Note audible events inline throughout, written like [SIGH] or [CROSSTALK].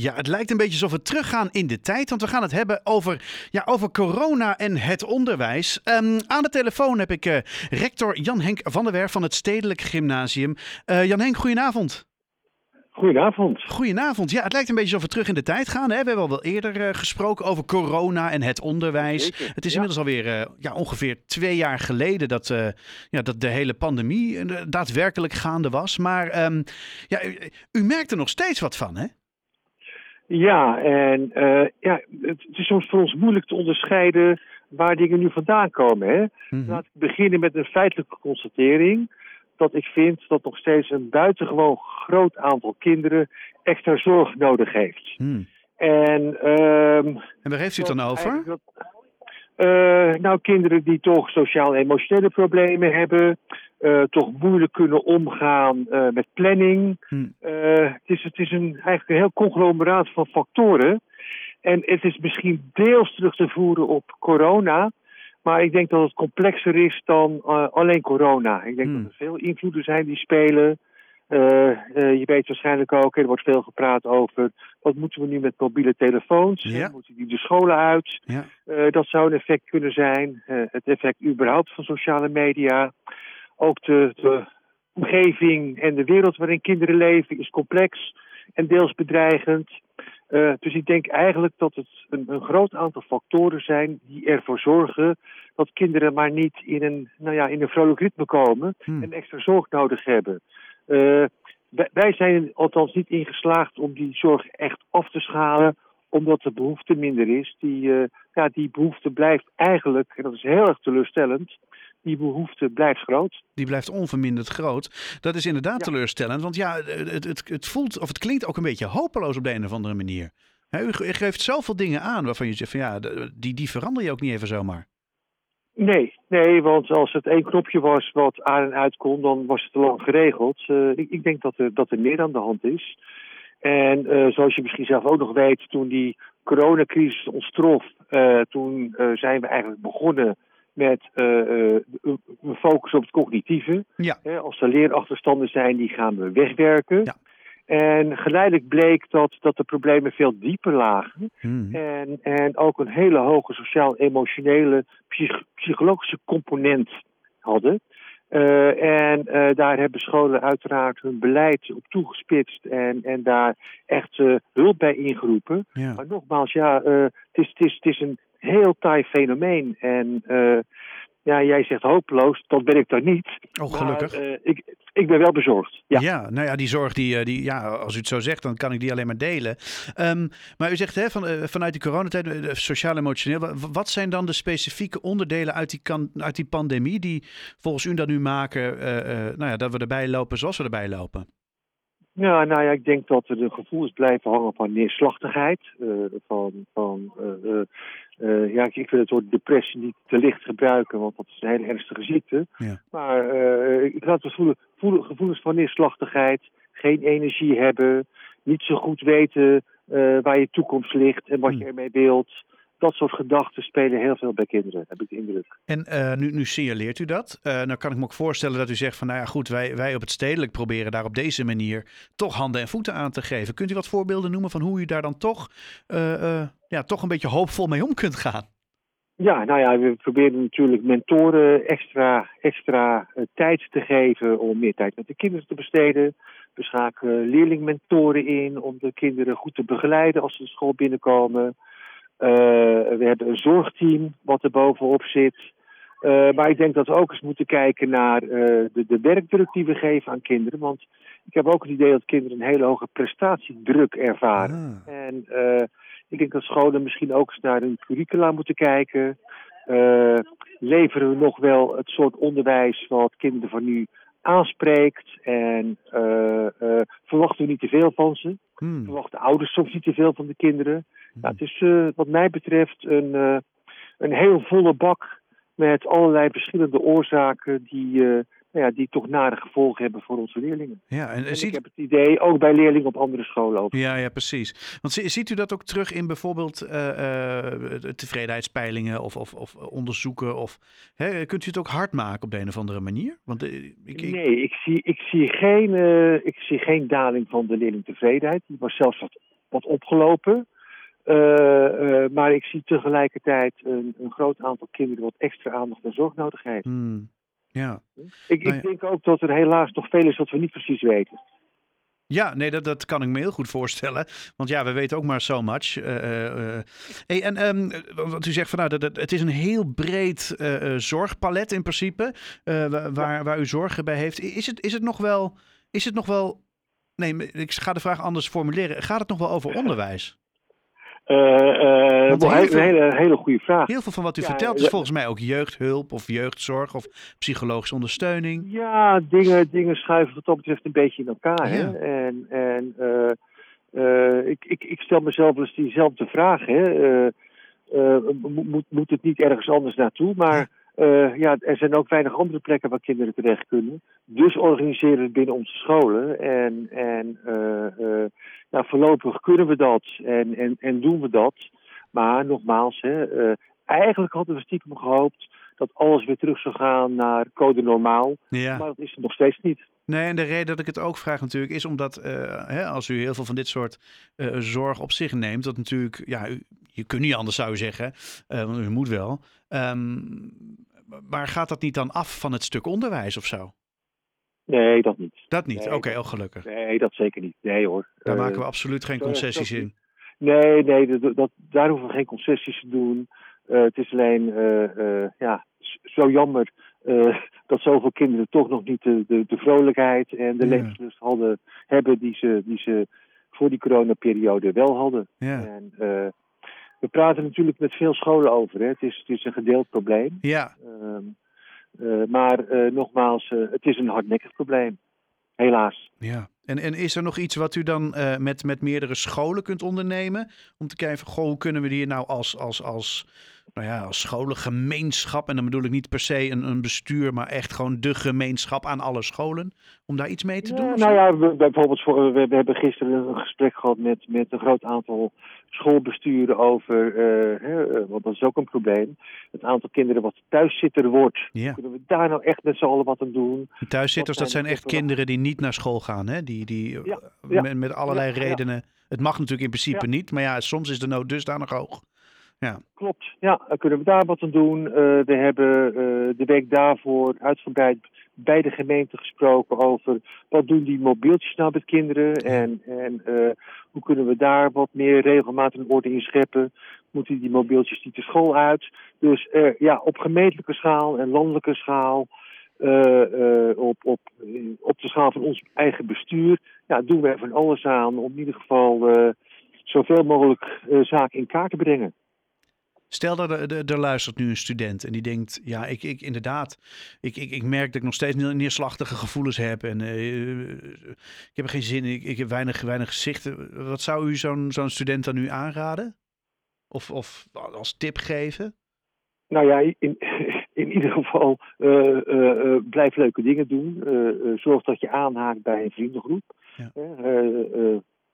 Ja, het lijkt een beetje alsof we teruggaan in de tijd, want we gaan het hebben over, ja, over corona en het onderwijs. Ehm, aan de telefoon heb ik uh, rector Jan-Henk van der Werf van het Stedelijk Gymnasium. Uh, Jan-Henk, goedenavond. Goedenavond. Goedenavond. Ja, het lijkt een beetje alsof we terug in de tijd gaan. Hè? We hebben al wel eerder uh, gesproken over corona en het onderwijs. Zeker, het is ja. inmiddels alweer ja, ongeveer twee jaar geleden dat, ja, dat de hele pandemie daadwerkelijk gaande was. Maar um, ja, u, u, merkt er nog steeds wat van, hè? Ja, en ja, het, is soms voor ons moeilijk te onderscheiden waar dingen nu vandaan komen. Hè? Mhm. Mm -hmm. Laat ik beginnen met een feitelijke constatering dat ik vind dat nog steeds een buitengewoon groot aantal kinderen extra zorg nodig heeft. Hmm. En, um, en waar heeft u het dan over? Dat, uh, nou, kinderen die toch sociaal-emotionele problemen hebben, uh, toch moeilijk kunnen omgaan uh, met planning. Hmm. het, is, het is een, eigenlijk een heel conglomeraat van factoren. En het is misschien deels terug te voeren op corona. Maar ik denk dat het complexer is dan alleen corona. Ik denk Hmm. dat er veel invloeden zijn die spelen. Je weet waarschijnlijk ook, er wordt veel gepraat over wat moeten we nu met mobiele telefoons? Ja. Moeten die de scholen uit? Ja. dat zou een effect kunnen zijn. het effect überhaupt van sociale media. Ook de, de omgeving en de wereld waarin kinderen leven is complex en deels bedreigend. Uh, dus ik denk eigenlijk dat het een, een, groot aantal factoren zijn die ervoor zorgen dat kinderen maar niet in een, nou ja, in een vrolijk ritme komen Hmm. en extra zorg nodig hebben. Uh, wij zijn althans niet ingeslaagd om die zorg echt af te schalen, omdat de behoefte minder is. Die, uh, ja, die behoefte blijft eigenlijk, en dat is heel erg teleurstellend, die behoefte blijft groot. Die blijft onverminderd groot. Dat is inderdaad Ja. teleurstellend. Want ja, het, het, het voelt of het klinkt ook een beetje hopeloos op de een of andere manier. U, ge- u geeft zoveel dingen aan waarvan je zegt van ja, die, die verander je ook niet even zomaar. Nee, nee, want als het één knopje was wat aan en uit kon, dan was het te lang geregeld. Eh, ik, ik denk dat er, dat er meer aan de hand is. En eh, zoals je misschien zelf ook nog weet, toen die coronacrisis ons trof, eh, toen zijn we eigenlijk begonnen met eh, eh, een focus op het cognitieve. Ja. Als er leerachterstanden zijn, die gaan we wegwerken. Ja. En geleidelijk bleek dat, dat de problemen veel dieper lagen. Hmm. En, en ook een hele hoge sociaal-emotionele, psych- psychologische component hadden. Eh, en eh, daar hebben scholen uiteraard hun beleid op toegespitst en, en daar echt eh, hulp bij ingeroepen. Ja. Maar nogmaals, ja, het, is, het, is, het is een heel taai fenomeen. En eh, ja, jij zegt hopeloos, dat ben ik dan niet. Oh, gelukkig. Maar, eh, ik, ik ben wel bezorgd. Ja. Ja. nou ja, die zorg, die, eh, die, ja, als u het zo zegt, dan kan ik die alleen maar delen. Ehm, maar u zegt hè, van, eh, vanuit die coronatijd, sociaal-emotioneel, wa- wat zijn dan de specifieke onderdelen uit die, kan, uit die pandemie die volgens u dat nu maken, nou ja, dat we erbij lopen zoals we erbij lopen? Ja, nou ja, ik denk dat de gevoelens blijven hangen van neerslachtigheid. van, van eh, ja, ik wil het woord depressie niet te licht gebruiken, want dat is een hele ernstige ziekte. Ja. Maar eh, ik laat het voelen, voelen, gevoelens van neerslachtigheid, geen energie hebben, niet zo goed weten eh, waar je toekomst ligt en wat Hmm. je ermee wilt. Dat soort gedachten spelen heel veel bij kinderen, heb ik de indruk. En eh, nu, nu signaleert u dat. Eh nou kan ik me ook voorstellen dat u zegt van, nou ja goed, wij, wij op het stedelijk proberen daar op deze manier toch handen en voeten aan te geven. Kunt u wat voorbeelden noemen van hoe u daar dan toch, eh, ja, toch een beetje hoopvol mee om kunt gaan? Ja, nou ja, we proberen natuurlijk mentoren extra, extra tijd te geven om meer tijd met de kinderen te besteden. We schakelen leerlingmentoren in om de kinderen goed te begeleiden als ze de school binnenkomen. Eh, we hebben een zorgteam wat er bovenop zit. Eh, maar ik denk dat we ook eens moeten kijken naar eh, de, de werkdruk die we geven aan kinderen. Want ik heb ook het idee dat kinderen een hele hoge prestatiedruk ervaren. Ah. En ik denk dat scholen misschien ook eens naar hun curricula moeten kijken. Leveren we nog wel het soort onderwijs wat kinderen van nu aanspreekt? En eh, eh, verwachten we niet te veel van ze? Hmm. Verwachten ouders soms niet te veel van de kinderen? Nou, het is eh, wat mij betreft een, een heel volle bak met allerlei verschillende oorzaken die, nou ja, die toch nare gevolgen hebben voor onze leerlingen. Ja, en, En ziet, ik heb het idee, ook bij leerlingen op andere scholen ook. Ja, ja, precies. Want zi- ziet u dat ook terug in bijvoorbeeld eh, eh, de tevredenheidspeilingen of, of, of onderzoeken? Of, hè, kunt u het ook hard maken op de een of andere manier? Want eh, ik, ik, Nee, ik zie, ik, zie geen, eh, ik zie geen daling van de leerlingtevredenheid. Die was zelfs wat wat opgelopen. maar ik zie tegelijkertijd een, een, groot aantal kinderen wat extra aandacht en zorg nodig heeft. Hmm. Ja. Ik, ik denk ook dat er helaas nog veel is wat we niet precies weten. Ja, nee, dat, dat kan ik me heel goed voorstellen. Want ja, we weten ook maar so much. Uh, hey, en um, wat u zegt van nou, dat, het is een heel breed uh, zorgpalet in principe. waar, waar u zorgen bij heeft. Is het, is het nog wel. Is het nog wel. Nee, ik ga de vraag anders formuleren. Gaat het nog wel over onderwijs? Uh, uh, een hele, hele goede vraag. Heel veel van wat u vertelt is volgens mij ook jeugdhulp of jeugdzorg of psychologische ondersteuning. Ja, dingen, dingen schuiven wat dat betreft een beetje in elkaar. Hè? En, en uh, ik, ik, ik stel mezelf eens diezelfde vraag. Hè? moet, moet het niet ergens anders naartoe? Maar ja, er zijn ook weinig andere plekken waar kinderen terecht kunnen. Dus organiseren we het binnen onze scholen. En, en voorlopig kunnen we dat en, en, en doen we dat. Maar nogmaals, hè, eigenlijk hadden we stiekem gehoopt dat alles weer terug zou gaan naar code normaal. Ja. Maar dat is het nog steeds niet. Nee, en de reden dat ik het ook vraag natuurlijk is omdat hè, als u heel veel van dit soort zorg op zich neemt, dat natuurlijk, ja, u, je kunt niet anders zou je zeggen, want u moet wel. Um, maar gaat dat niet dan af van het stuk onderwijs of zo? Nee, dat niet. Dat niet? Oké, okay, oh, gelukkig. Nee, dat zeker niet. Nee hoor. Daar uh, maken we absoluut geen concessies in. Nee, nee dat, dat, daar hoeven we geen concessies te doen. Uh, het is alleen uh, ja, zo jammer [LAUGHS] dat zoveel kinderen toch nog niet de, de, de vrolijkheid en de ja. levenslust hadden, hebben die ze, die ze voor die coronaperiode wel hadden. Ja. En, we praten natuurlijk met veel scholen over. Hè. Het, is, het is een gedeeld probleem. Ja. Um, uh, maar uh, nogmaals, uh, het is een hardnekkig probleem. Helaas. Ja. En, en is er nog iets wat u dan met, met meerdere scholen kunt ondernemen? Om te kijken, goh, hoe kunnen we hier nou als, als, als, nou ja, als scholengemeenschap... en dan bedoel ik niet per se een, een bestuur... maar echt gewoon de gemeenschap aan alle scholen... om daar iets mee te doen? Ja, nou ja, we, bijvoorbeeld, voor, we, we, hebben gisteren een gesprek gehad met, met een groot aantal schoolbesturen over, uh, hè, want dat is ook een probleem, het aantal kinderen wat thuiszitter wordt. Ja. Kunnen we daar nou echt met z'n allen wat aan doen? Thuiszitters, dat zijn echt kinderen die niet naar school gaan, hè? Die, die ja. Met, met, allerlei redenen. Het mag natuurlijk in principe niet, maar ja, soms is de nood dusdanig hoog. Ja. Klopt, ja, dan kunnen we daar wat aan doen. Uh, we hebben uh, de week daarvoor uitgebreid bij de gemeente gesproken over wat doen die mobieltjes nou met kinderen en, en uh, hoe kunnen we daar wat meer regelmatig een orde in scheppen. Moeten die mobieltjes niet de school uit? Dus ja, op gemeentelijke schaal en landelijke schaal, op, op, op de schaal van ons eigen bestuur, ja, doen we er van alles aan om in ieder geval zoveel mogelijk zaken in kaart te brengen. Stel dat er, er, luistert nu een student en die denkt, ja, ik, ik inderdaad, ik, ik, ik merk dat ik nog steeds neerslachtige gevoelens heb en uh, ik heb er geen zin in, ik, ik heb weinig, weinig gezichten. Wat zou u zo'n zo'n student dan nu aanraden? Of, of als tip geven? Nou ja, in, [LAUGHS] in ieder geval uh, uh, blijf leuke dingen doen. zorg dat je aanhaakt bij een vriendengroep. Ja.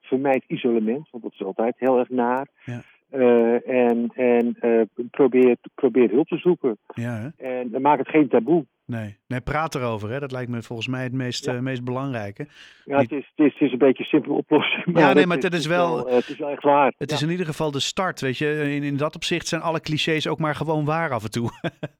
vermijd isolement, want dat is altijd heel erg naar. Ja. Uh, en en uh, probeer, probeer hulp te zoeken. Ja, hè? En maak het geen taboe. Nee. nee, praat erover. Hè? Dat lijkt me volgens mij het meest, ja. uh, meest belangrijke. Ja, het is, het, is, het is een beetje een simpele oplossing. Maar ja, nee, maar het is, is wel... het is echt waar. Het ja. is in ieder geval de start, weet je. In, in dat opzicht zijn alle clichés ook maar gewoon waar af en toe.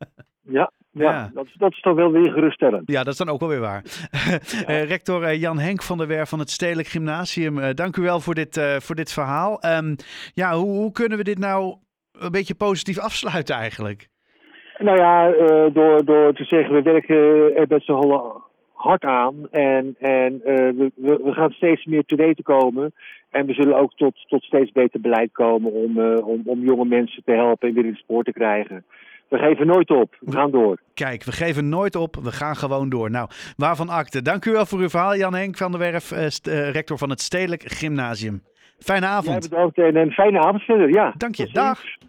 [LAUGHS] ja, ja, ja. Dat, dat, is dan wel weer geruststellend. Ja, dat is dan ook wel weer waar. Ja. uh, [LAUGHS] rector uh, Jan Henk van der Werf van het Stedelijk Gymnasium, uh, dank u wel voor dit, voor dit verhaal. Um, ja, hoe, hoe, kunnen we dit nou een beetje positief afsluiten eigenlijk? Nou ja, door, door te zeggen, we werken er z'n allen hard aan en, en we, we, gaan steeds meer te weten komen. En we zullen ook tot, tot steeds beter beleid komen om, om, om jonge mensen te helpen en weer in het spoor te krijgen. We geven nooit op. We gaan door. Kijk, we geven nooit op. We gaan gewoon door. Nou, waarvan akte. Dank u wel voor uw verhaal, Jan Henk van der Werf, uh, rector van het Stedelijk Gymnasium. Fijne avond. Ja, bedankt en een fijne avond verder. Ja. Dank je. Dag.